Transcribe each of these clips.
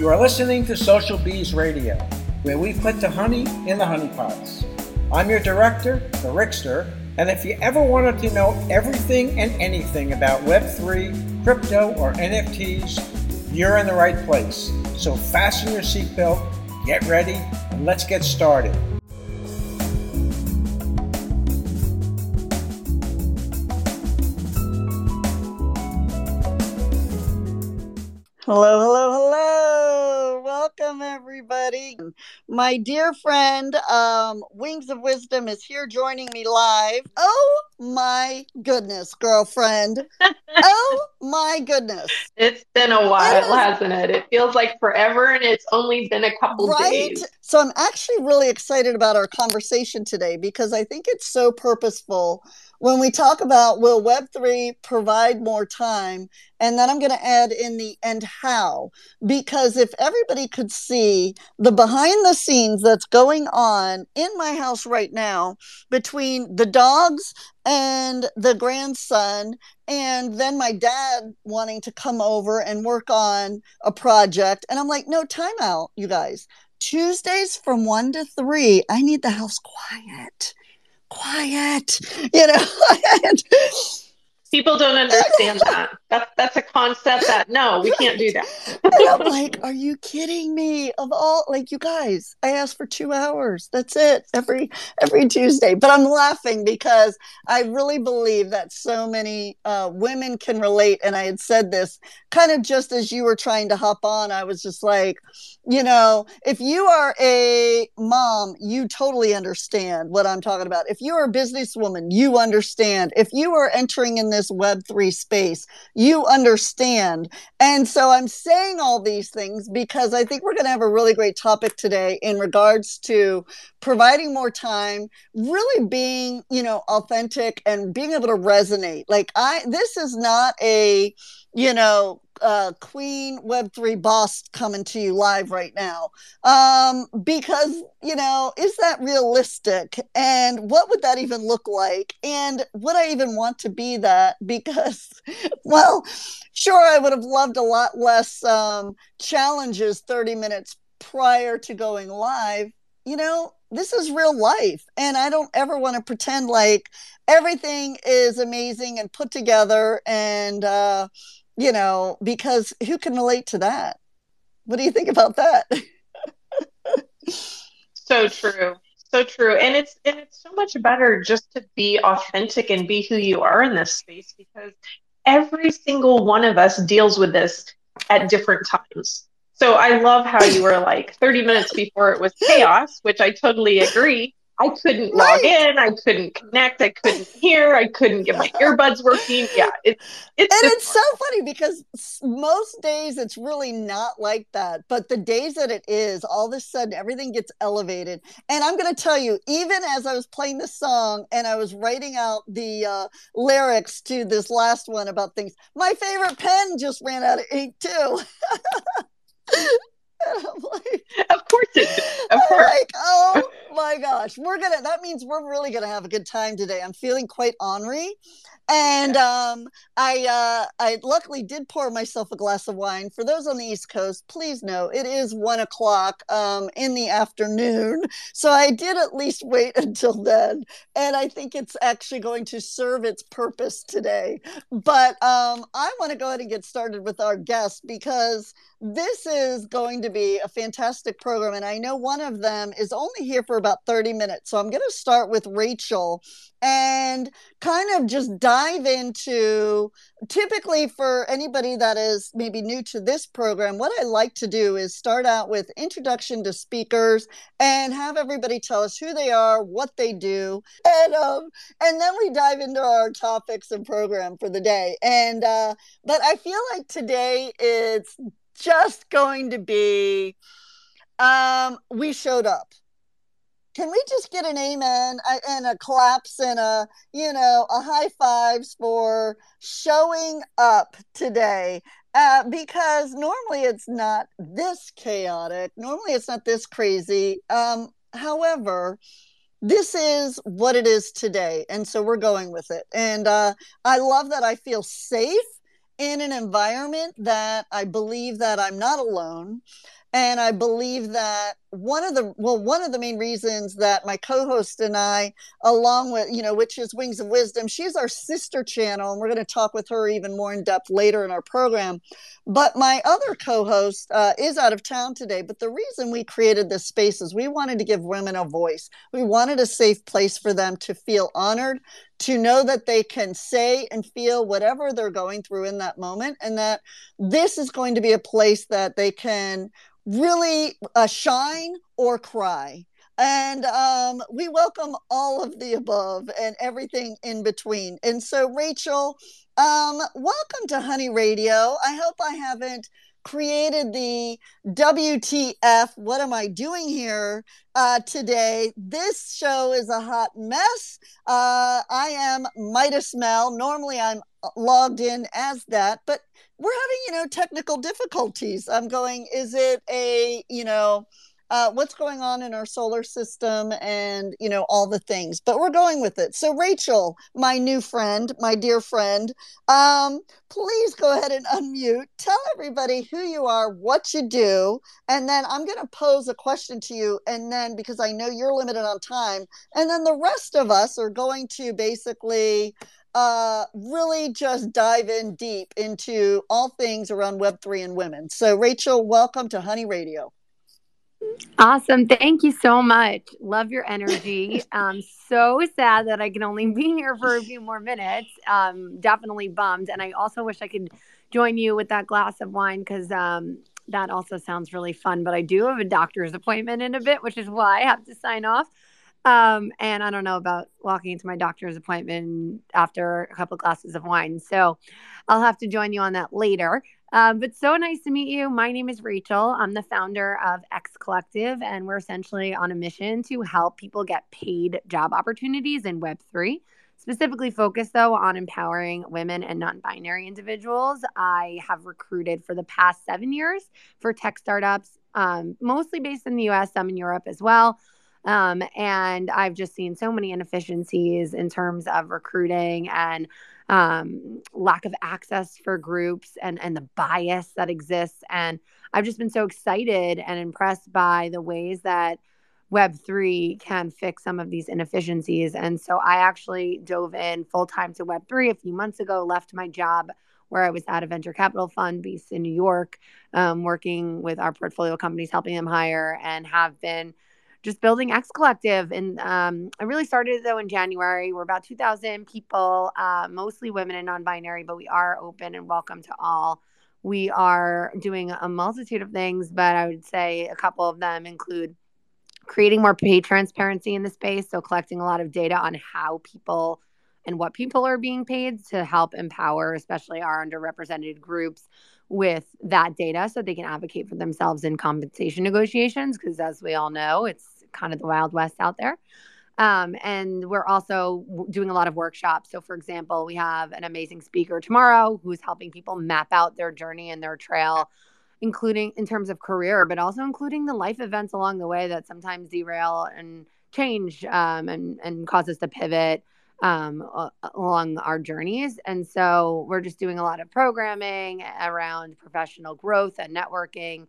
You are listening to Social Bees Radio, where we put the honey in the honeypots. I'm your director, the Rickster, and if you ever wanted to know everything and anything about Web3, crypto, or NFTs, you're in the right place. So fasten your seatbelt, get ready, and let's get started. Hello, hello, everybody. My dear friend, um, Wings of Wisdom, is here joining me live. Oh, my goodness, girlfriend. oh, my goodness. It's been a while, hasn't it? It feels like forever, and it's only been a couple right? days. So, I'm actually really excited about our conversation today because I think it's so purposeful when we talk about will Web3 provide more time, and then I'm going to add in the and how, because if everybody could see the behind the scenes that's going on in my house right now between the dogs and the grandson, and then my dad wanting to come over and work on a project. And I'm like, no, time out, you guys. Tuesdays from one to three, I need the house quiet quiet, you know. People don't understand that. That's that's a concept that no, we can't do that. I'm like, are you kidding me? Of all like you guys, I asked for two hours. That's it every every Tuesday. But I'm laughing because I really believe that so many uh, women can relate. And I had said this kind of just as you were trying to hop on. I was just like, you know, if you are a mom, you totally understand what I'm talking about. If you are a businesswoman, you understand. If you are entering in this Web3 space, you understand. And so I'm saying all these things because I think we're going to have a really great topic today in regards to providing more time, really being, you know, authentic and being able to resonate. Like, I, this is not a, you know, uh, Queen Web3 boss coming to you live right now. Um, because, you know, is that realistic? And what would that even look like? And would I even want to be that? Because, well, sure, I would have loved a lot less um, challenges 30 minutes prior to going live. You know, this is real life. And I don't ever want to pretend like everything is amazing and put together and, uh, you know, because who can relate to that? What do you think about that? so true. So true. And it's and it's so much better just to be authentic and be who you are in this space because every single one of us deals with this at different times. So I love how you were like 30 minutes before it was chaos, which I totally agree. I couldn't log in. I couldn't connect. I couldn't hear. I couldn't get my earbuds working. Yeah, it's it's and it's so funny because most days it's really not like that. But the days that it is, all of a sudden everything gets elevated. And I'm going to tell you, even as I was playing the song and I was writing out the uh, lyrics to this last one about things, my favorite pen just ran out of ink too. like, of course it did. Of course. Like, oh my gosh, we're gonna. That means we're really gonna have a good time today. I'm feeling quite ornery, and um, I uh, I luckily did pour myself a glass of wine. For those on the East Coast, please know it is one o'clock um, in the afternoon, so I did at least wait until then, and I think it's actually going to serve its purpose today. But um, I want to go ahead and get started with our guest because this is going to be a fantastic program. And I know one of them is only here for about 30 minutes. So I'm going to start with Rachel and kind of just dive into typically for anybody that is maybe new to this program what i like to do is start out with introduction to speakers and have everybody tell us who they are what they do and um and then we dive into our topics and program for the day. And uh but i feel like today it's just going to be um we showed up can we just get an amen and a claps and a you know a high fives for showing up today? Uh, because normally it's not this chaotic normally it's not this crazy. Um, however this is what it is today and so we're going with it. And uh, i love that i feel safe in an environment that I believe that I'm not alone and i believe that one of the well one of the main reasons that my co-host and i along with you know which is wings of wisdom she's our sister channel and we're going to talk with her even more in depth later in our program. But my other co-host uh, is out of town today but the reason we created this space is we wanted to give women a voice. We wanted a safe place for them to feel honored to know that they can say and feel whatever they're going through in that moment and that this is going to be a place that they can really uh, shine or cry. And um, we welcome all of the above and everything in between. And so, Rachel, um, welcome to Honey Radio. I hope I haven't created the WTF, what am I doing here uh, today? This show is a hot mess. Uh, I am Midas Mel. Normally I'm logged in as that, but we're having, you know, technical difficulties. I'm going, is it a, you know, uh, what's going on in our solar system and you know all the things but we're going with it so rachel my new friend my dear friend um, please go ahead and unmute tell everybody who you are what you do and then i'm going to pose a question to you and then because i know you're limited on time and then the rest of us are going to basically uh, really just dive in deep into all things around Web3 and women. So, Rachel, welcome to Honey Radio. Awesome. Thank you so much. Love your energy. um, so sad that I can only be here for a few more minutes. Um, definitely bummed. And I also wish I could join you with that glass of wine because um, that also sounds really fun. But I do have a doctor's appointment in a bit, which is why I have to sign off. Um, and I don't know about walking into my doctor's appointment after a couple of glasses of wine. So I'll have to join you on that later. Um, but so nice to meet you. My name is Rachel. I'm the founder of X Collective, and we're essentially on a mission to help people get paid job opportunities in Web3. Specifically focused though on empowering women and non binary individuals. I have recruited for the past seven years for tech startups, um, mostly based in the US, some in Europe as well. Um, and I've just seen so many inefficiencies in terms of recruiting and um, lack of access for groups and, and the bias that exists. And I've just been so excited and impressed by the ways that Web3 can fix some of these inefficiencies. And so I actually dove in full time to Web3 a few months ago, left my job where I was at a venture capital fund based in New York, um, working with our portfolio companies, helping them hire, and have been just building X Collective. And um, I really started it though in January. We're about 2,000 people, uh, mostly women and non binary, but we are open and welcome to all. We are doing a multitude of things, but I would say a couple of them include creating more pay transparency in the space. So, collecting a lot of data on how people and what people are being paid to help empower, especially our underrepresented groups, with that data so they can advocate for themselves in compensation negotiations. Because, as we all know, it's kind of the Wild West out there. Um, and we're also doing a lot of workshops. So, for example, we have an amazing speaker tomorrow who's helping people map out their journey and their trail, including in terms of career, but also including the life events along the way that sometimes derail and change um, and, and cause us to pivot um, along our journeys. And so, we're just doing a lot of programming around professional growth and networking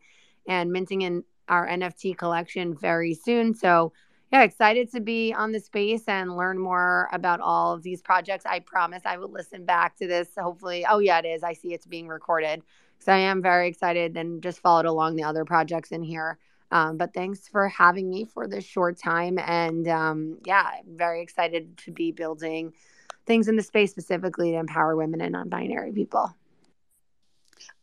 and minting in our NFT collection very soon. So, yeah, excited to be on the space and learn more about all of these projects. I promise I will listen back to this. Hopefully, oh, yeah, it is. I see it's being recorded. So I am very excited and just followed along the other projects in here. Um, but thanks for having me for this short time. And um, yeah, I'm very excited to be building things in the space specifically to empower women and non binary people.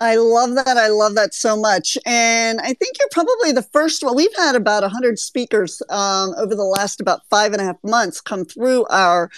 I love that. I love that so much. And I think you're probably the first one. We've had about 100 speakers um, over the last about five and a half months come through our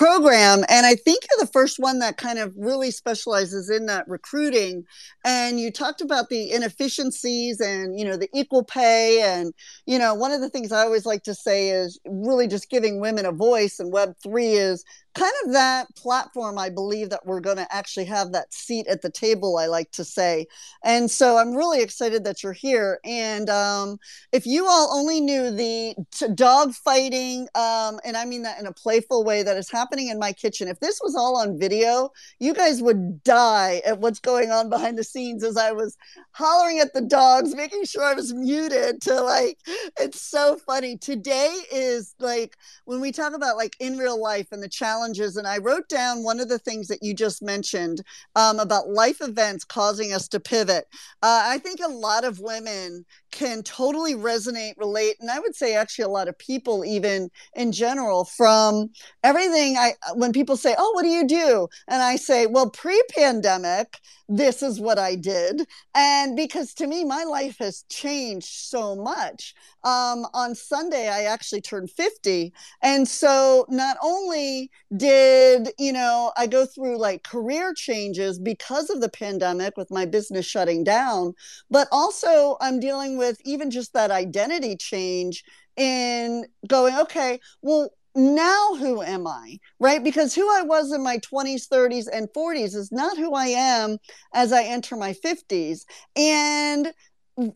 program. And I think you're the first one that kind of really specializes in that recruiting. And you talked about the inefficiencies and, you know, the equal pay. And, you know, one of the things I always like to say is really just giving women a voice. And Web3 is kind of that platform, I believe that we're going to actually have that seat at the table, I like to say. And so I'm really excited that you're here. And um, if you all only knew the t- dog fighting, um, and I mean that in a playful way that is happening in my kitchen, if this was all on video, you guys would die at what's going on behind the scenes as I was hollering at the dogs, making sure I was muted to like, it's so funny. Today is like when we talk about like in real life and the challenges, and I wrote down one of the things that you just mentioned um, about life events causing us to pivot. Uh, I think a lot of women can totally resonate, relate, and I would say actually a lot of people, even in general, from everything I when people say, Oh, what do you do? And I say, Well, pre pandemic, this is what I did. And because to me, my life has changed so much. Um, on Sunday, I actually turned 50. And so not only did, you know, I go through like career changes because of the pandemic with my business shutting down, but also I'm dealing with even just that identity change in going, okay, well, now who am I? Right? Because who I was in my 20s, 30s, and 40s is not who I am as I enter my 50s. And,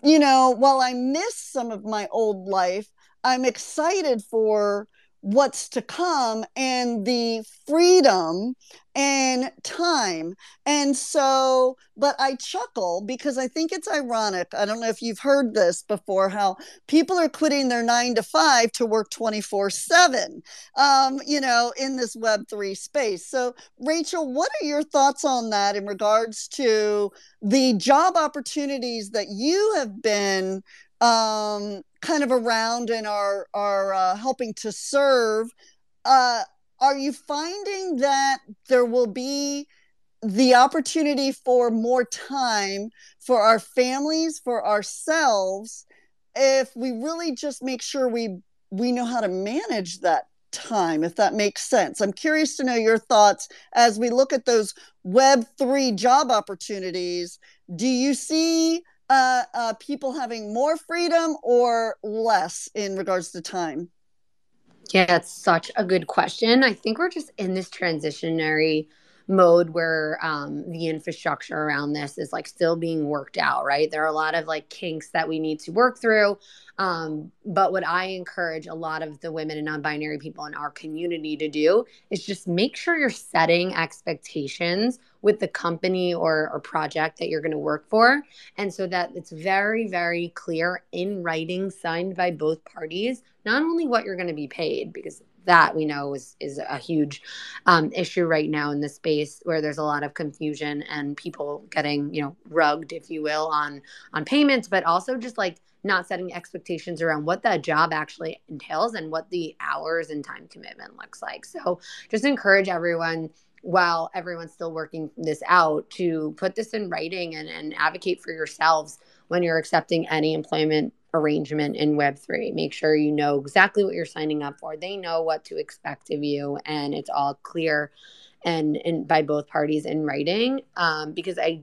you know, while I miss some of my old life, I'm excited for what's to come and the freedom and time. And so, but I chuckle because I think it's ironic. I don't know if you've heard this before how people are quitting their nine to five to work 24 7, um, you know, in this Web3 space. So, Rachel, what are your thoughts on that in regards to the job opportunities that you have been um, kind of around and are are uh, helping to serve. Uh, are you finding that there will be the opportunity for more time for our families, for ourselves, if we really just make sure we we know how to manage that time, if that makes sense. I'm curious to know your thoughts as we look at those Web3 job opportunities. Do you see uh, uh, people having more freedom or less in regards to time? Yeah, it's such a good question. I think we're just in this transitionary mode where um, the infrastructure around this is like still being worked out, right? There are a lot of like kinks that we need to work through. Um, but what I encourage a lot of the women and non binary people in our community to do is just make sure you're setting expectations with the company or, or project that you're going to work for. And so that it's very, very clear in writing, signed by both parties, not only what you're going to be paid, because that we know is is a huge um, issue right now in the space where there's a lot of confusion and people getting you know rugged if you will on on payments but also just like not setting expectations around what that job actually entails and what the hours and time commitment looks like. So just encourage everyone while everyone's still working this out to put this in writing and, and advocate for yourselves when you're accepting any employment arrangement in Web3. Make sure you know exactly what you're signing up for. They know what to expect of you, and it's all clear and, and by both parties in writing. Um, because I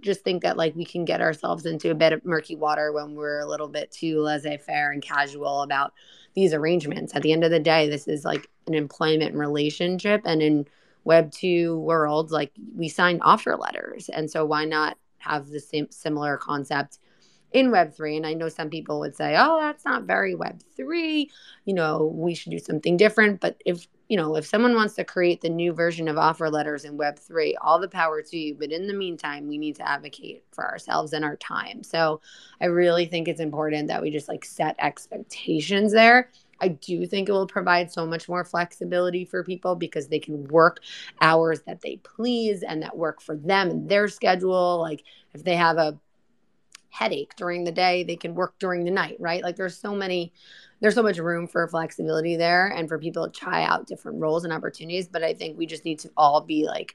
just think that like we can get ourselves into a bit of murky water when we're a little bit too laissez-faire and casual about these arrangements. At the end of the day, this is like an employment relationship, and in Web two worlds, like we sign offer letters, and so why not have the same similar concept? In Web3. And I know some people would say, oh, that's not very Web3. You know, we should do something different. But if, you know, if someone wants to create the new version of offer letters in Web3, all the power to you. But in the meantime, we need to advocate for ourselves and our time. So I really think it's important that we just like set expectations there. I do think it will provide so much more flexibility for people because they can work hours that they please and that work for them and their schedule. Like if they have a headache during the day they can work during the night right? Like there's so many there's so much room for flexibility there and for people to try out different roles and opportunities but i think we just need to all be like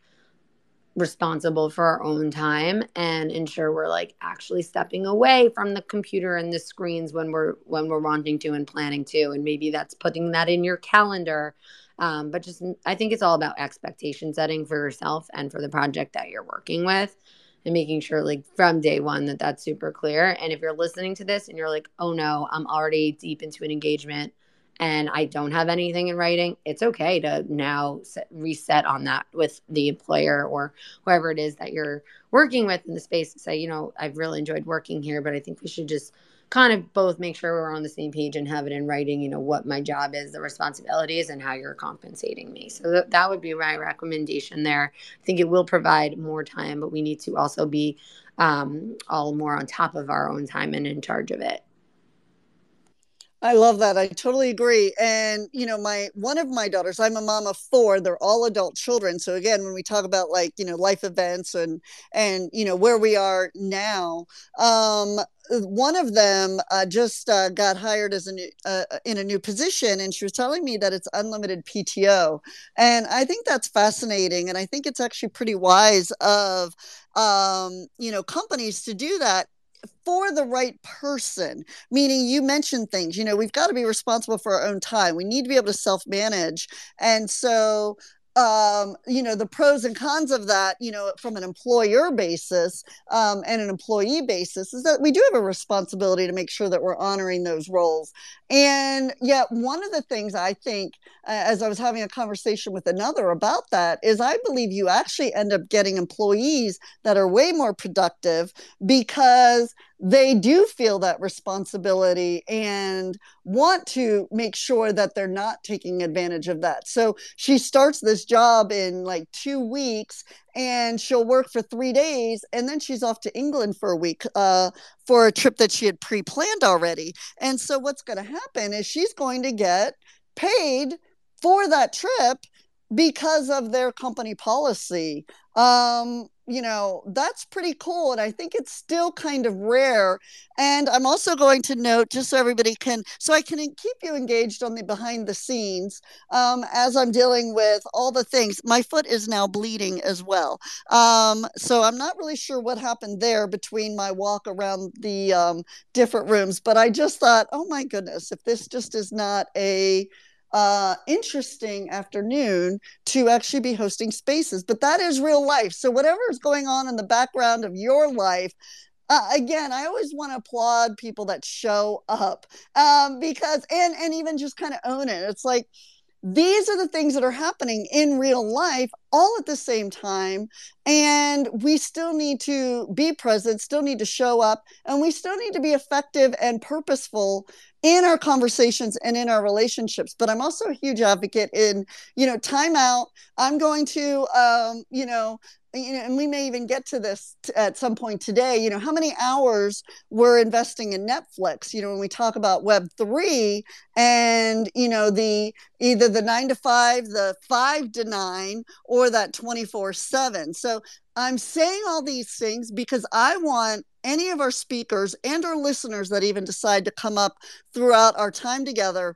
responsible for our own time and ensure we're like actually stepping away from the computer and the screens when we're when we're wanting to and planning to and maybe that's putting that in your calendar. Um, but just i think it's all about expectation setting for yourself and for the project that you're working with and making sure like from day one that that's super clear and if you're listening to this and you're like oh no i'm already deep into an engagement and I don't have anything in writing, it's okay to now set, reset on that with the employer or whoever it is that you're working with in the space. Say, you know, I've really enjoyed working here, but I think we should just kind of both make sure we're on the same page and have it in writing, you know, what my job is, the responsibilities, and how you're compensating me. So th- that would be my recommendation there. I think it will provide more time, but we need to also be um, all more on top of our own time and in charge of it. I love that. I totally agree. And you know, my one of my daughters, I'm a mom of four, they're all adult children. So again, when we talk about like, you know, life events and and you know, where we are now, um one of them uh, just uh, got hired as a new uh, in a new position and she was telling me that it's unlimited pto and i think that's fascinating and i think it's actually pretty wise of um, you know companies to do that for the right person. Meaning you mentioned things you know we've got to be responsible for our own time. We need to be able to self manage and so um, you know the pros and cons of that you know from an employer basis um, and an employee basis is that we do have a responsibility to make sure that we're honoring those roles. And yet one of the things i think uh, as i was having a conversation with another about that is i believe you actually end up getting employees that are way more productive because they do feel that responsibility and want to make sure that they're not taking advantage of that. So she starts this job in like two weeks and she'll work for three days and then she's off to England for a week uh, for a trip that she had pre planned already. And so what's going to happen is she's going to get paid for that trip because of their company policy. Um, you know, that's pretty cool. And I think it's still kind of rare. And I'm also going to note, just so everybody can, so I can keep you engaged on the behind the scenes um, as I'm dealing with all the things. My foot is now bleeding as well. Um, so I'm not really sure what happened there between my walk around the um, different rooms. But I just thought, oh my goodness, if this just is not a, uh, interesting afternoon to actually be hosting spaces. But that is real life. So, whatever is going on in the background of your life, uh, again, I always want to applaud people that show up um, because, and and even just kind of own it. It's like these are the things that are happening in real life all at the same time and we still need to be present still need to show up and we still need to be effective and purposeful in our conversations and in our relationships but i'm also a huge advocate in you know time out i'm going to um, you know you know, and we may even get to this t- at some point today. You know, how many hours we're investing in Netflix? You know, when we talk about Web three, and you know, the either the nine to five, the five to nine, or that twenty four seven. So I'm saying all these things because I want any of our speakers and our listeners that even decide to come up throughout our time together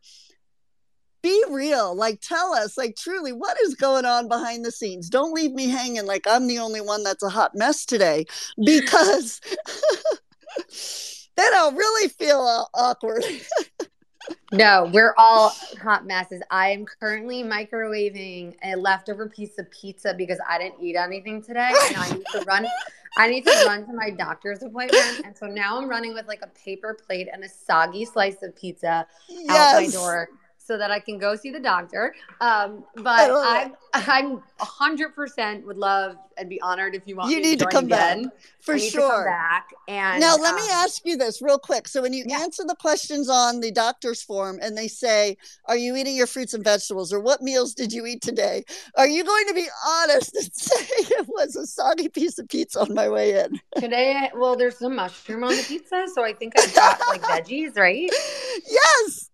be real. Like tell us like truly what is going on behind the scenes? Don't leave me hanging like i'm the only one that's a hot mess today because then i'll really feel awkward no we're all hot messes i am currently microwaving a leftover piece of pizza because i didn't eat anything today and i need to run I need to run to my doctor's appointment. And so now I'm running with like a paper plate and a soggy slice of pizza yes. out my door so that I can go see the doctor. Um, but I'm I'm hundred percent would love and be honored if you want. You need to, to come again. back for sure. back and now let um, me ask you this real quick. So when you yeah. answer the questions on the doctor's form and they say, "Are you eating your fruits and vegetables?" or "What meals did you eat today?" Are you going to be honest and say it was a soggy piece of pizza on my way in? Today, well, there's some mushroom on the pizza, so I think I got like veggies, right? Yes.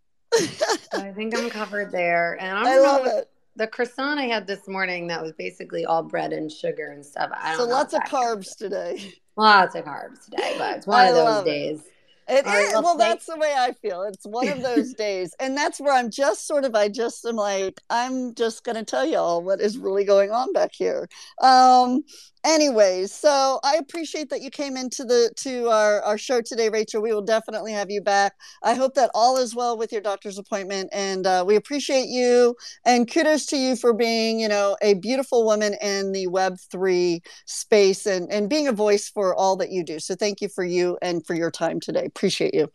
I think I'm covered there. And I, I love it. The croissant I had this morning that was basically all bread and sugar and stuff. so lots of carbs today. Lots of carbs today, but it's one I of those days. It. It is. Well, that's the way I feel. It's one of those days. And that's where I'm just sort of, I just am like, I'm just going to tell y'all what is really going on back here. Um, anyways so i appreciate that you came into the to our, our show today rachel. We will definitely have you back. I hope that all is well with your doctor's appointment and uh, we appreciate you and kudos to you for being you know a beautiful woman in the web 3 space and and being a voice for all that you do. So thank you for you and for your time today. Appreciate you.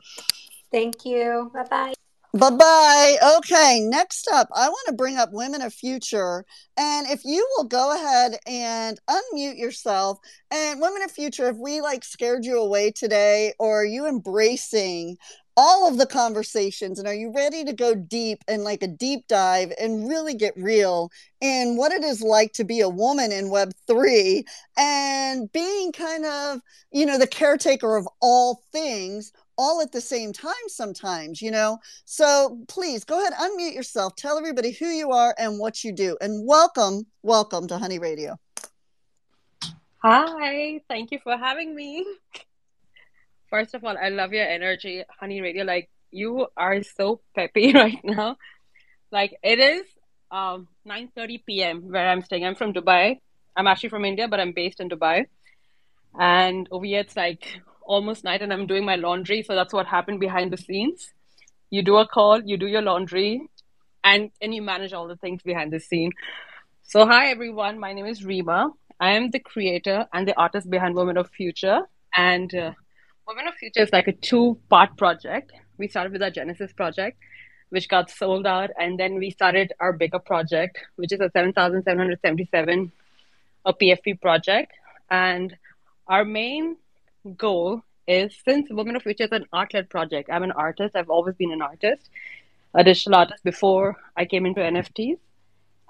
Thank you. Bye bye Bye bye. Okay, next up, I want to bring up Women of Future. And if you will go ahead and unmute yourself, and Women of Future, if we like scared you away today, or are you embracing all of the conversations and are you ready to go deep and like a deep dive and really get real in what it is like to be a woman in web 3 and being kind of you know the caretaker of all things all at the same time sometimes, you know? So please go ahead, unmute yourself, tell everybody who you are and what you do. And welcome, welcome to Honey Radio. Hi, thank you for having me. First of all, I love your energy, Honey Radio. Like you are so peppy right now. Like it is um 9:30 p.m. where I'm staying. I'm from Dubai. I'm actually from India, but I'm based in Dubai. And over here it's like almost night and I'm doing my laundry. So that's what happened behind the scenes. You do a call, you do your laundry, and, and you manage all the things behind the scene. So, hi everyone, my name is Rima. I am the creator and the artist behind Women of Future. And uh, Women of Future is like a two part project. We started with our Genesis project, which got sold out. And then we started our bigger project, which is a 7,777 a PFP project. And our main goal is since Women of Future is an art led project, I'm an artist. I've always been an artist, a digital artist before I came into NFTs.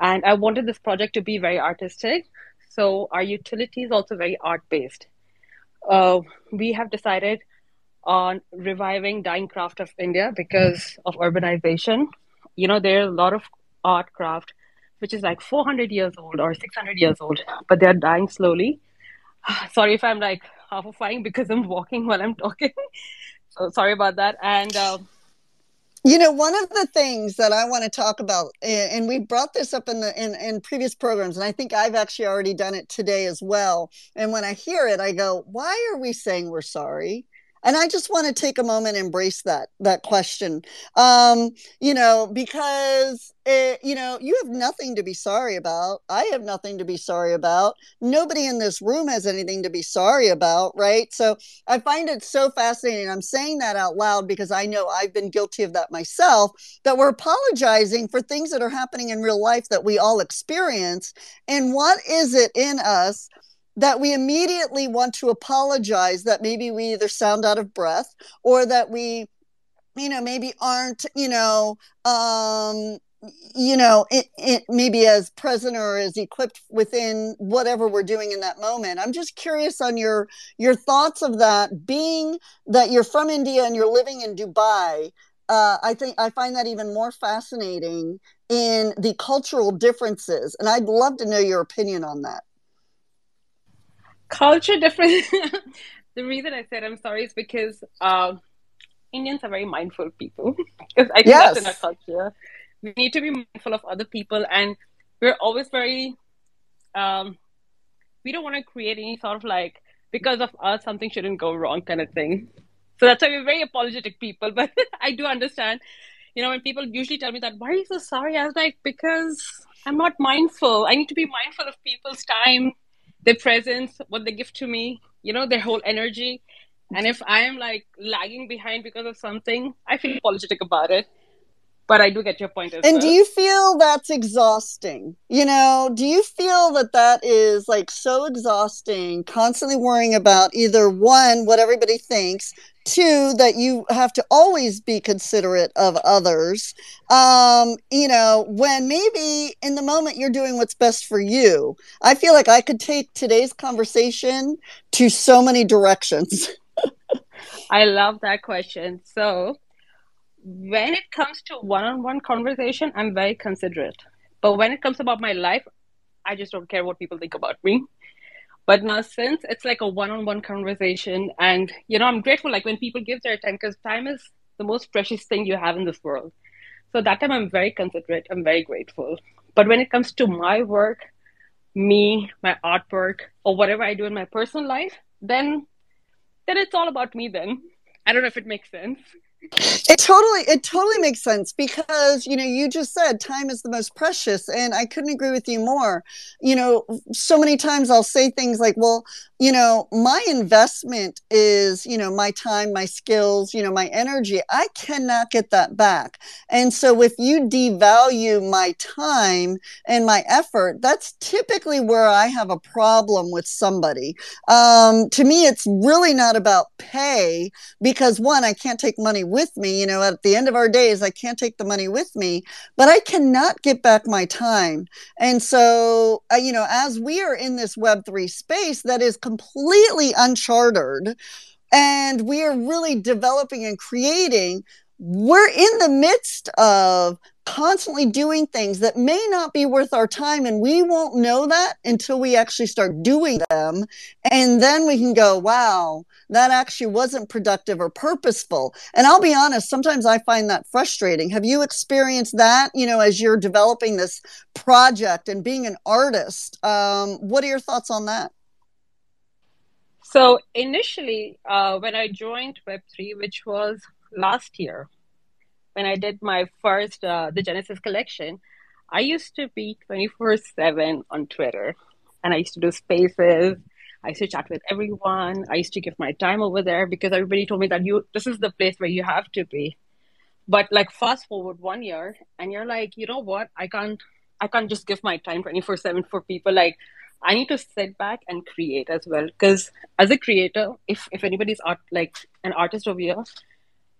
And I wanted this project to be very artistic. So our utility is also very art based. Uh, we have decided on reviving dying craft of India because of urbanization. You know, there are a lot of art craft which is like 400 years old or 600 years old, but they're dying slowly. Sorry if I'm like horrifying because I'm walking while I'm talking. so sorry about that. And uh, you know, one of the things that I want to talk about, and we brought this up in the in, in previous programs, and I think I've actually already done it today as well. And when I hear it, I go, "Why are we saying we're sorry?" And i just want to take a moment and embrace that that question. Um you know because it, you know you have nothing to be sorry about. I have nothing to be sorry about. Nobody in this room has anything to be sorry about right? So i find it so fascinating. I'm saying that out loud because i know i've been guilty of that myself that we're apologizing for things that are happening in real life that we all experience. And what is it in us that we immediately want to apologize that maybe we either sound out of breath or that we you know maybe aren't you know um you know it, it maybe as present or as equipped within whatever we're doing in that moment. I'm just curious on your your thoughts of that. Being that you're from india and you're living in dubai uh, i think i find that even more fascinating in the cultural differences and i'd love to know your opinion on that culture difference. the reason I said I'm sorry is because uh, Indians are very mindful people. because I think yes. in our culture. We need to be mindful of other people, and we're always very. Um, we don't want to create any sort of like because of us something shouldn't go wrong kind of thing. So that's why we're very apologetic people. But I do understand, you know, when people usually tell me that, why are you so sorry? I was like, because I'm not mindful. I need to be mindful of people's time, their presence, what they give to me, you know, their whole energy. And if I am like lagging behind because of something, I feel apologetic about it. But I do get your point. and well. do you feel that's exhausting? You know, do you feel that that is like so exhausting, constantly worrying about either one, what everybody thinks, two that you have to always be considerate of others um you know when maybe in the moment you're doing what's best for you i feel like i could take today's conversation to so many directions i love that question so when it comes to one-on-one conversation i'm very considerate but when it comes about my life i just don't care what people think about me but now, since it's like a one-on-one conversation, and you know, I'm grateful like when people give their time because time is the most precious thing you have in this world. So that time, I'm very considerate. I'm very grateful. But when it comes to my work, me, my artwork, or whatever I do in my personal life, then then it's all about me. Then I don't know if it makes sense. It totally it totally makes sense because you know you just said time is the most precious and I couldn't agree with you more. You know, so many times I'll say things like, "Well, you know, my investment is, you know, my time, my skills, you know, my energy. I cannot get that back. And so if you devalue my time and my effort, that's typically where I have a problem with somebody. Um, to me, it's really not about pay because one, I can't take money with me. You know, at the end of our days, I can't take the money with me, but I cannot get back my time. And so, uh, you know, as we are in this Web3 space that is completely uncharted and we are really developing and creating we're in the midst of constantly doing things that may not be worth our time and we won't know that until we actually start doing them and then we can go wow that actually wasn't productive or purposeful. And i'll be honest sometimes i find that frustrating. Have you experienced that you know as you're developing this project and being an artist? Um, what are your thoughts on that so initially, uh, when I joined Web3, which was last year, when I did my first uh, the Genesis collection, I used to be 24 7 on Twitter and I used to do spaces. I used to chat with everyone. I used to give my time over there because everybody told me that you this is the place where you have to be. But like fast forward one year and you're like, you know what? I can't I can't just give my time 24 7 for people. Like I need to sit back and create as well. Because as a creator, if if anybody's art like an artist over here,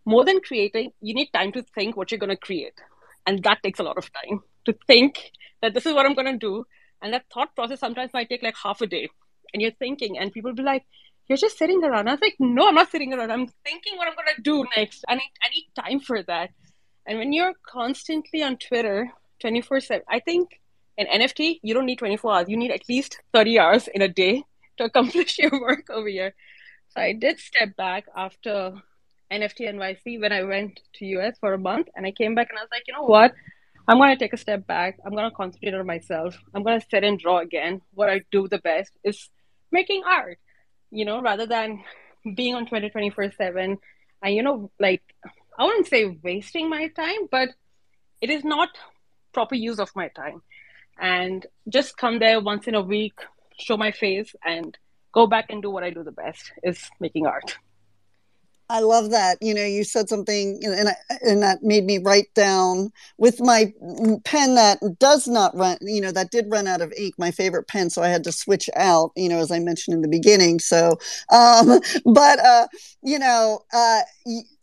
more than creating, you need time to think what you're gonna create. And that takes a lot of time to think that this is what I'm gonna do. And that thought process sometimes might take like half a day. And you're thinking, and people be like, You're just sitting around. I was like, No, I'm not sitting around. I'm thinking what I'm gonna do next. I need I need time for that. And when you're constantly on Twitter 24 7, I think in NFT, you don't need 24 hours. You need at least 30 hours in a day to accomplish your work over here. So I did step back after NFT NYC when I went to US for a month and I came back and I was like, you know what? I'm to take a step back. I'm to concentrate on myself. I'm to sit and draw again. What I do the best is making art, you know, rather than being on 20, 24 7. And, you know, like, I wouldn't say wasting my time, but it is not proper use of my time and just come there once in a week, show my face, and go back and do what I do the best is making art. I love that. You know, you said something, and I, and that made me write down with my pen that does not run. You know, that did run out of ink. My favorite pen, so I had to switch out. You know, as I mentioned in the beginning. So, um, but uh, you know, uh,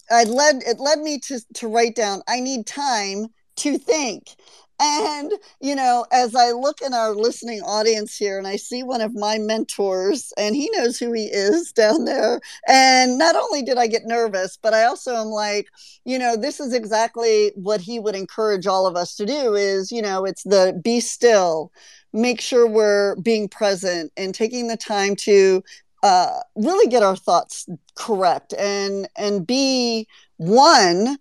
I led it led me to to write down. I need time to think and, you know, as I look in our listening audience here and I see one of my mentors, and he knows who he is down there. And not only did I get nervous, but I also am like, you know, this is exactly what he would encourage all of us to do is, you know, it's the be still, make sure we're being present and taking the time to uh, really get our thoughts correct and and be one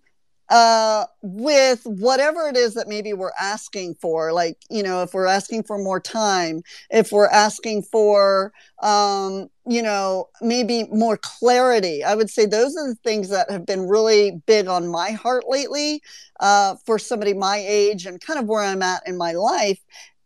uh, with whatever it is that maybe we're asking for like you know if we're asking for more time if we're asking for um, you know maybe more clarity i would say those are the things that have been really big on my heart lately uh, for somebody my age and kind of where i'm at in my life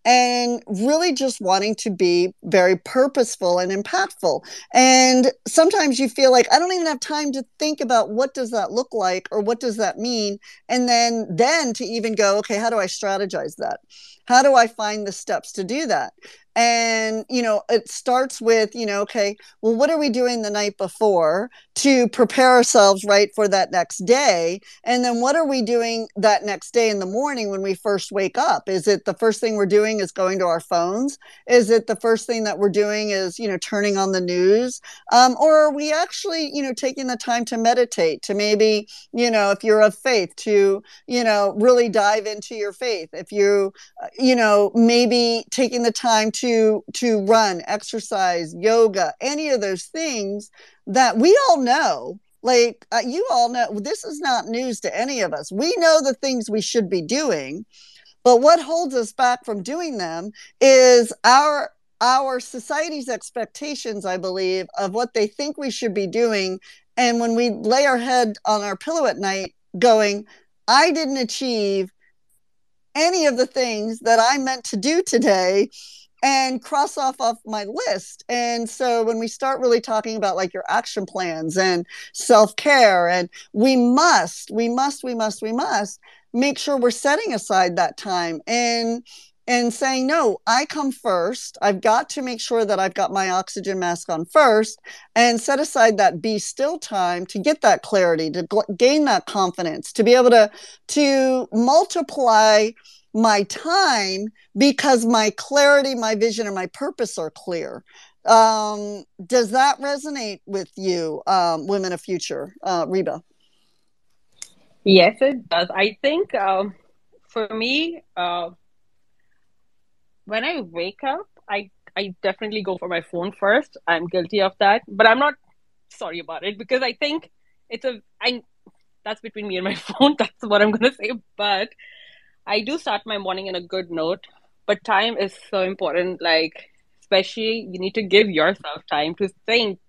and really just wanting to be very purposeful and impactful. And sometimes you feel like i don't even have time to think about what does that look like or what does that mean? And then then to even go okay how do i strategize that? How do i find the steps to do that and you know it starts with you know okay well what are we doing the night before to prepare ourselves right for that next day? And then what are we doing that next day in the morning when we first wake up? Is it the first thing we're doing is going to our phones? Is it the first thing that we're doing is you know turning on the news? Um, or are we actually you know taking the time to meditate to maybe you know if you're of faith to you know really dive into your faith? If you uh, you know maybe taking the time to to to run exercise yoga any of those things that we all know. Like uh, you all know this is not news to any of us. We know the things we should be doing but what holds us back from doing them is our our society's expectations i believe of what they think we should be doing. And when we lay our head on our pillow at night going i didn't achieve any of the things that I meant to do today and cross off off my list. And so when we start really talking about like your action plans and self-care and we must, we must, we must, we must make sure we're setting aside that time and and saying no i come first i've got to make sure that i've got my oxygen mask on first and set aside that be still time to get that clarity to gain that confidence to be able to to multiply my time because my clarity my vision and my purpose are clear um, does that resonate with you um, women of future uh, Rima yes it does i think um, for me uh, when I wake up, I I definitely go for my phone first. I'm guilty of that, but I'm not sorry about it because I think it's a I that's between me and my phone. That's what I'm gonna say. But I do start my morning in a good note. But time is so important. Like especially you need to give yourself time to think.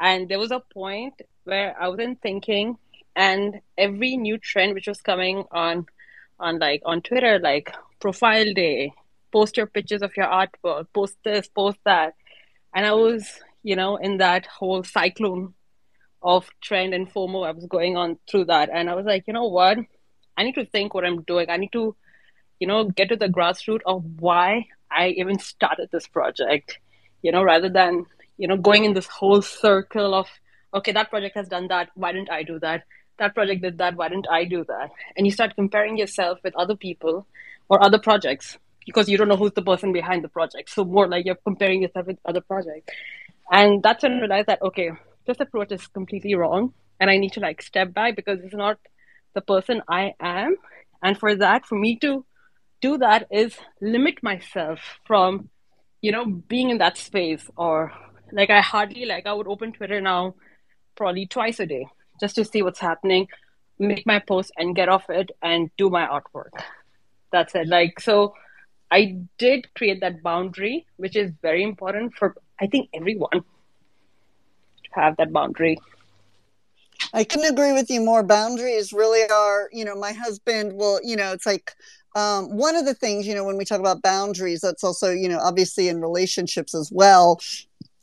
And there was a point where I wasn't thinking, and every new trend which was coming on on like on Twitter, like profile day, post your pictures of your artwork, post this, post that. And I was, you know, in that whole cyclone of trend and FOMO. I was going on through that. And I was like, you know what? I need to think what I'm doing. I need to, you know, get to the grassroots of why I even started this project, you know, rather than, you know, going in this whole circle of, okay, that project has done that. Why didn't I do that? That project did that. Why didn't I do that? And you start comparing yourself with other people or other projects because you don't know who's the person behind the project. So more like you're comparing yourself with other projects. And that's when I realized that, okay, this approach is completely wrong. And I need to like step back because it's not the person I am. And for that, for me to do that is limit myself from, you know, being in that space or like I hardly like I would open Twitter now probably twice a day just to see what's happening, make my post and get off it and do my artwork. That's it. Like so I did create that boundary, which is very important for, I think, everyone to have that boundary. I couldn't agree with you more. Boundaries really are, you know, my husband will, you know, it's like um, one of the things, you know, when we talk about boundaries, that's also, you know, obviously in relationships as well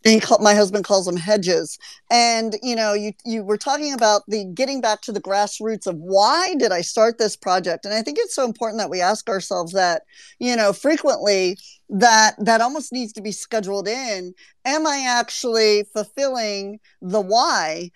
he call, my husband calls them hedges. And you know you you were talking about the getting back to the grassroots of why did i start this project? And i think it's so important that we ask ourselves that you know frequently that that almost needs to be scheduled in. Am i actually fulfilling the why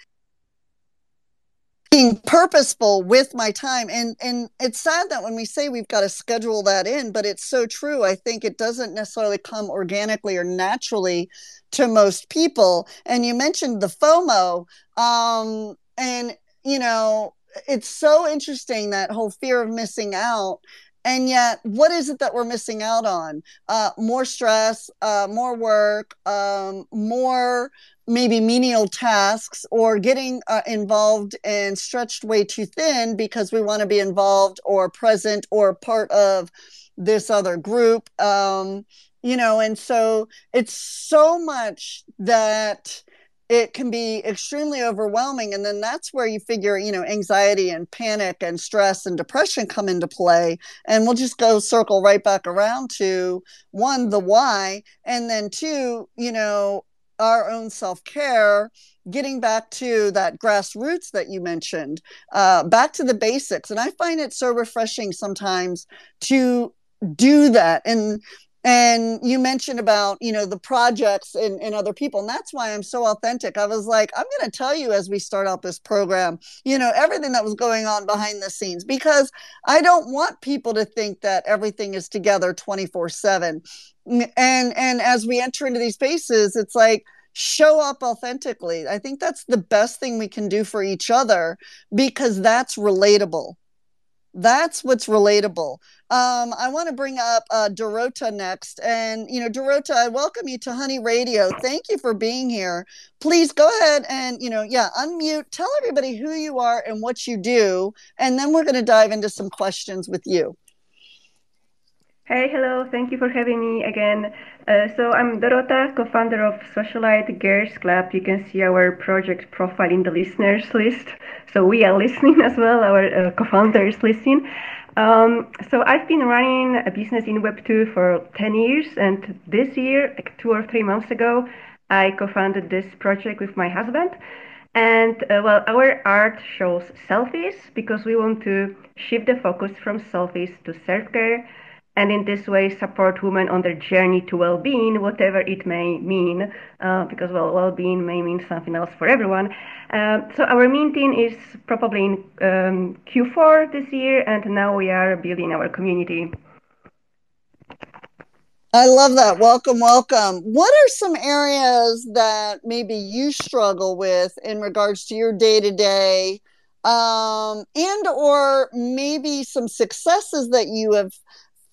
being purposeful with my time. And and it's sad that when we say we've got to schedule that in but it's so true. I think it doesn't necessarily come organically or naturally to most people. And you mentioned the fomo um and you know it's so interesting that whole fear of missing out and yet what is it that we're missing out on? Uh, more stress uh, more work um, more maybe menial tasks or getting uh, involved and stretched way too thin because we want to be involved or present or part of this other group um, you know and so it's so much that it can be extremely overwhelming and then that's where you figure you know anxiety and panic and stress and depression come into play and we'll just go circle right back around to one the why and then two you know our own self-care getting back to that grassroots that you mentioned uh, back to the basics and i find it so refreshing sometimes to do that and and you mentioned about you know the projects and, and other people and that's why i'm so authentic. I was like i'm going to tell you as we start out this program you know everything that was going on behind the scenes because i don't want people to think that everything is together 24 7 and and as we enter into these spaces it's like show up authentically. I think that's the best thing we can do for each other because that's relatable that's what's relatable. Um, I want to bring up uh, Dorota next. And, you know, Dorota, I welcome you to Honey Radio. Thank you for being here. Please go ahead and, you know, yeah, unmute. Tell everybody who you are and what you do. And then we're going to dive into some questions with you. Hey, hello. Thank you for having me again. Uh, so I'm Dorota, co-founder of Socialite Girls Club. You can see our project profile in the listeners list. So we are listening as well. Our uh, co-founders listening. Um, so I've been running a business in Web2 for 10 years, and this year, like two or three months ago, I co-founded this project with my husband. And uh, well, our art shows selfies because we want to shift the focus from selfies to self-care and in this way support women on their journey to well-being, whatever it may mean, uh, because well, well-being may mean something else for everyone. Uh, so our meeting is probably in um, Q4 this year, and now we are building our community. I love that. Welcome, welcome. What are some areas that maybe you struggle with in regards to your day to day, and or maybe some successes that you have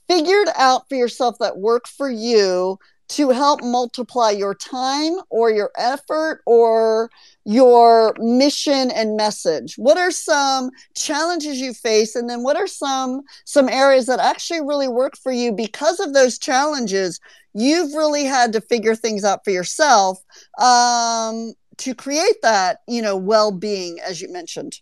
figured out for yourself that work for you to help multiply your time or your effort or your mission and message? What are some challenges you face? And then what are some some areas that actually really work for you? Because of those challenges you've really had to figure things out for yourself um, to create that you know well-being as you mentioned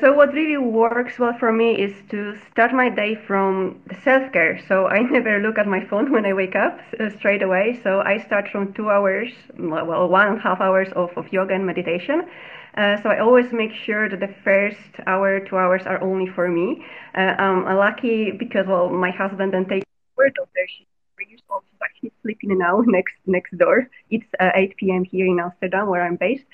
so what really works well for me is to start my day from the self-care. So I never look at my phone when I wake up uh, straight away. So I start from two hours, well, one and a half hours of, of yoga and meditation. Uh, so I always make sure that the first hour, two hours are only for me. Uh, I'm lucky because, well, my husband then takes care of her. She's. She's actually sleeping now next next door. It's uh, 8 p.m. here in Amsterdam, where I'm based.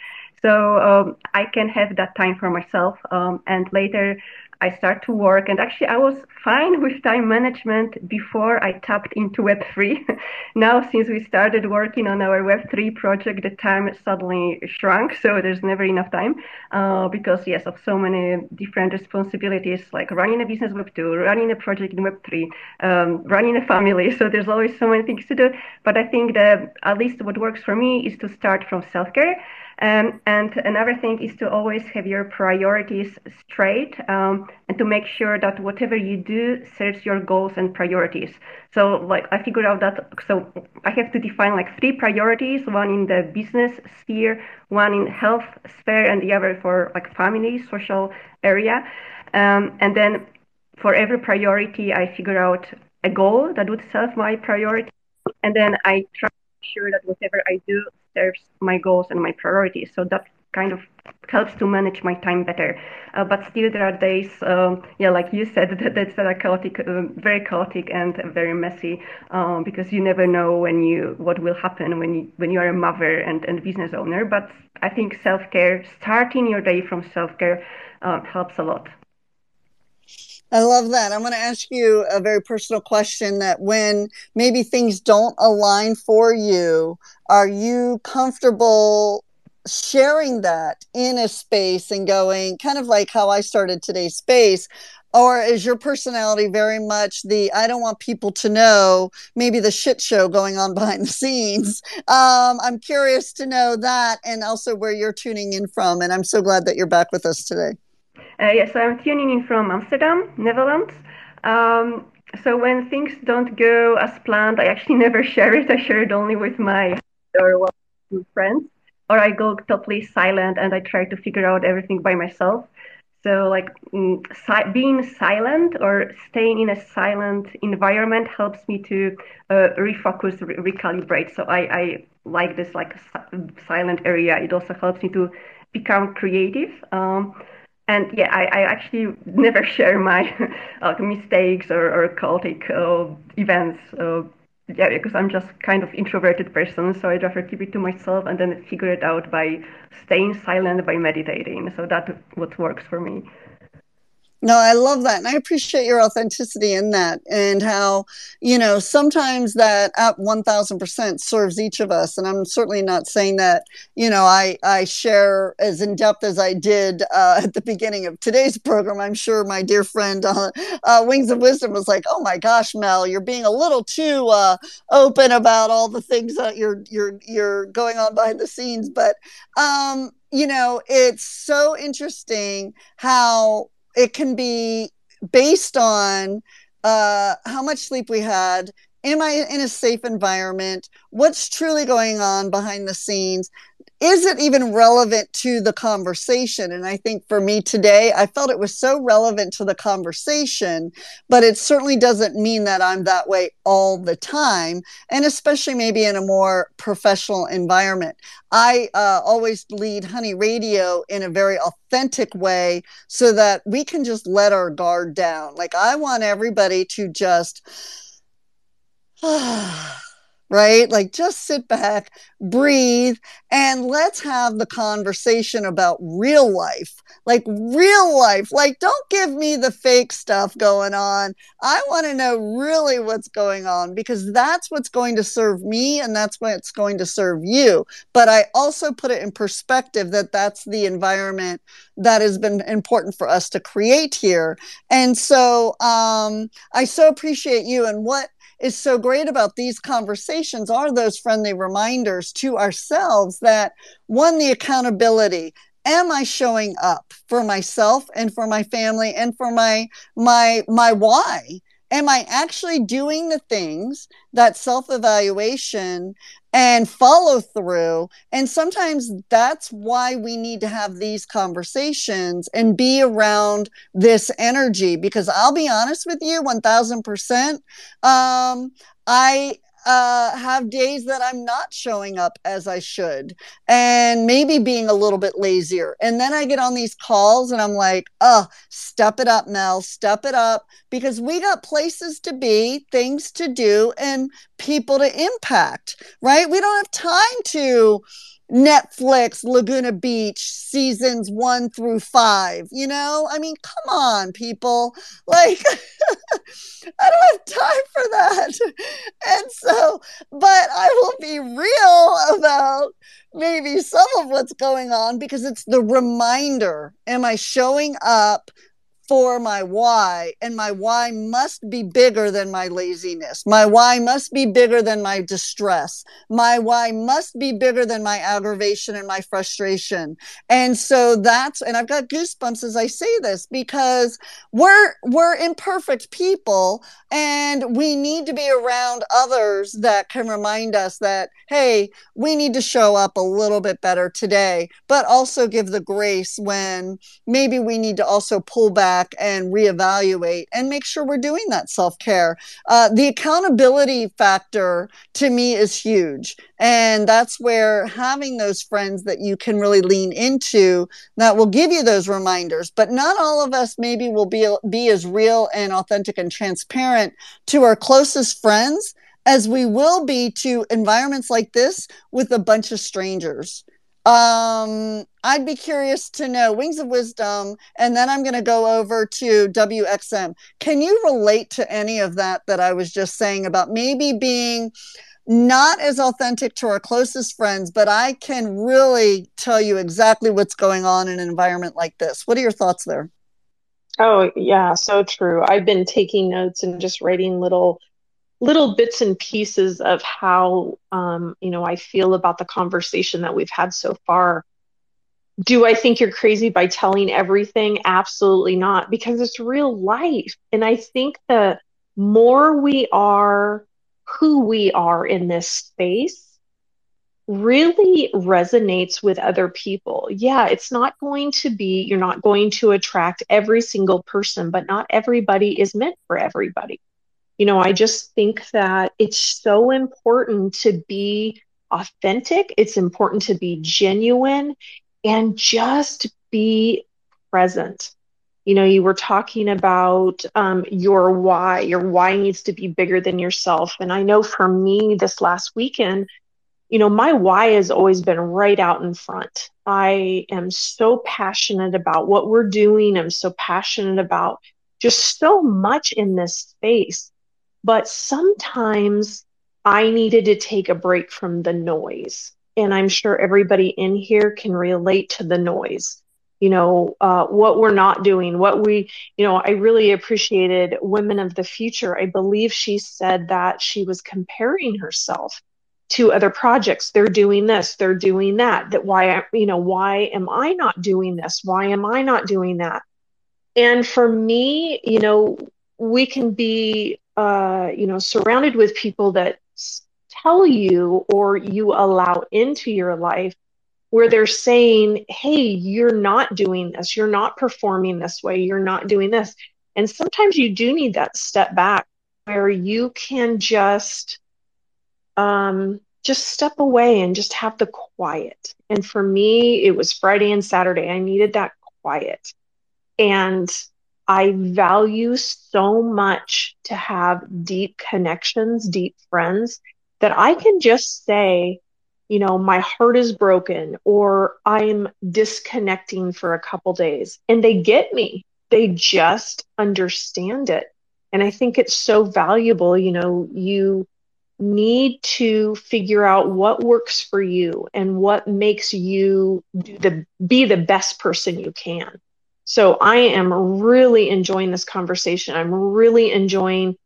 So um, I can have that time for myself. Um, and later I start to work. And actually, I was fine with time management before I tapped into Web3. now, since we started working on our Web3 project, the time suddenly shrunk. So there's never enough time uh, because, yes, of so many different responsibilities like running a business Web2, running a project in Web3, um, running a family. So there's always so many things to do. But I think that at least what works for me is to start from self care um, and another thing is to always have your priorities straight um, and to make sure that whatever you do serves your goals and priorities. So, like, I figured out that so I have to define like three priorities: one in the business sphere, one in health sphere, and the other for like family, social area. Um, and then for every priority, I figure out a goal that would serve my priority, and then I try to make sure that whatever I do serves my goals and my priorities. So that kind of helps to manage my time better. Uh, but still, there are days, um, yeah, like you said, that, that are chaotic, uh, very chaotic and very messy, um, because you never know when you what will happen when you when you are a mother and, and business owner. But I think self care, starting your day from self care, uh, helps a lot. I love that. I'm going to ask you a very personal question that when maybe things don't align for you, are you comfortable sharing that in a space and going kind of like how I started today's space? Or is your personality very much the I don't want people to know maybe the shit show going on behind the scenes? Um, I'm curious to know that and also where you're tuning in from. And I'm so glad that you're back with us today. Uh, yes, I'm tuning in from Amsterdam, Netherlands. Um, so when things don't go as planned, I actually never share it. I share it only with my or friends, or I go totally silent and I try to figure out everything by myself. So like mm, si- being silent or staying in a silent environment helps me to uh, refocus, re- recalibrate. So I, I like this like silent area. It also helps me to become creative. Um, and yeah, I, I actually never share my uh, mistakes or, or chaotic uh, events. Uh, yeah, because I'm just kind of introverted person, so I'd rather keep it to myself and then figure it out by staying silent, by meditating. So that's what works for me. No, I love that. And I appreciate your authenticity in that and how, you know, sometimes that at 1000% serves each of us. And I'm certainly not saying that, you know, I, I share as in depth as I did uh, at the beginning of today's program. I'm sure my dear friend uh, uh, Wings of Wisdom was like, oh my gosh, Mel, you're being a little too uh, open about all the things that you're, you're, you're going on behind the scenes. But, um, you know, it's so interesting how it can be based on uh, how much sleep we had. Am I in a safe environment? What's truly going on behind the scenes? Is it even relevant to the conversation? And I think for me today, I felt it was so relevant to the conversation, but it certainly doesn't mean that I'm that way all the time, and especially maybe in a more professional environment. I uh, always lead Honey Radio in a very authentic way so that we can just let our guard down. Like, I want everybody to just. right? Like just sit back, breathe, and let's have the conversation about real life. Like real life. Like don't give me the fake stuff going on. I want to know really what's going on because that's what's going to serve me and that's what's going to serve you. But I also put it in perspective that that's the environment that has been important for us to create here. And so um, I so appreciate you and what is so great about these conversations are those friendly reminders to ourselves that one, the accountability. Am I showing up for myself and for my family and for my my my why? Am I actually doing the things that self evaluation and follow through. And sometimes that's why we need to have these conversations and be around this energy. Because I'll be honest with you, 1000%. Um, I uh, have days that I'm not showing up as I should and maybe being a little bit lazier. And then I get on these calls and I'm like, oh, step it up, Mel, step it up because we got places to be, things to do, and people to impact, right? We don't have time to Netflix, Laguna Beach, seasons one through five. You know, I mean, come on, people. Like, I don't have time for that. And so, but I will be real about maybe some of what's going on because it's the reminder. Am I showing up for my why, and my why must be bigger than my laziness. My why must be bigger than my distress. My why must be bigger than my aggravation and my frustration. And so that's, and I've got goosebumps as I say this because we're, we're imperfect people and we need to be around others that can remind us that, hey, we need to show up a little bit better today, but also give the grace when maybe we need to also pull back back and reevaluate and make sure we're doing that self care. Uh, the accountability factor to me is huge. And that's where having those friends that you can really lean into that will give you those reminders. But not all of us maybe will be, be as real and authentic and transparent to our closest friends as we will be to environments like this with a bunch of strangers. Um, I'd be curious to know Wings of Wisdom, and then I'm going to go over to WXM. Can you relate to any of that that I was just saying about maybe being not as authentic to our closest friends, but I can really tell you exactly what's going on in an environment like this? What are your thoughts there? Oh, yeah, so true. I've been taking notes and just writing little little bits and pieces of how um, you know I feel about the conversation that we've had so far. Do I think you're crazy by telling everything? Absolutely not, because it's real life. And I think the more we are who we are in this space really resonates with other people. Yeah, it's not going to be, you're not going to attract every single person, but not everybody is meant for everybody you know, I just think that it's so important to be authentic, it's important to be genuine and just be present. You know, you were talking about um, your why. Your why needs to be bigger than yourself. And I know for me, this last weekend, you know, my why has always been right out in front. I am so passionate about what we're doing. I'm so passionate about just so much in this space. But sometimes I needed to take a break from the noise. And I'm sure everybody in here can relate to the noise. You know, uh, what we're not doing, what we, you know, I really appreciated Women of the Future. I believe she said that she was comparing herself to other projects. They're doing this, they're doing that. That why, you know, why am I not doing this? Why am I not doing that? And for me, you know, we can be uh, you know, surrounded with people that tell you or you allow into your life where they're saying, Hey, you're not doing this. You're not performing this way. You're not doing this. And sometimes you do need that step back where you can just, um, just step away and just have the quiet. And for me, it was Friday and Saturday. I needed that quiet. And I value so much to have deep connections, deep friends that I can just say, you know, my heart is broken or I'm disconnecting for a couple days and they get me. They just understand it. And I think it's so valuable. You know, you need to figure out what works for you and what makes you the be the best person you can. So I am really enjoying this conversation. I'm really enjoying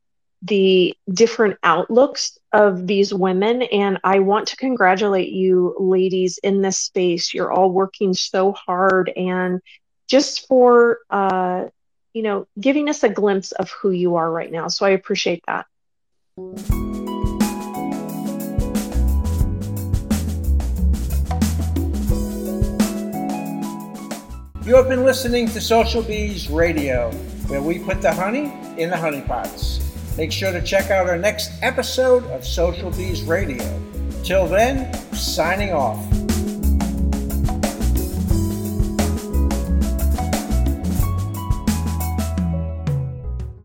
the different outlooks of these women. And I want to congratulate you, ladies, in this space. You're all working so hard and just for, uh, you know, giving us a glimpse of who you are right now. So I appreciate that. You have been listening to Social Bees Radio, where we put the honey in the honeypots. Make sure to check out our next episode of Social Bees Radio. Till then, signing off.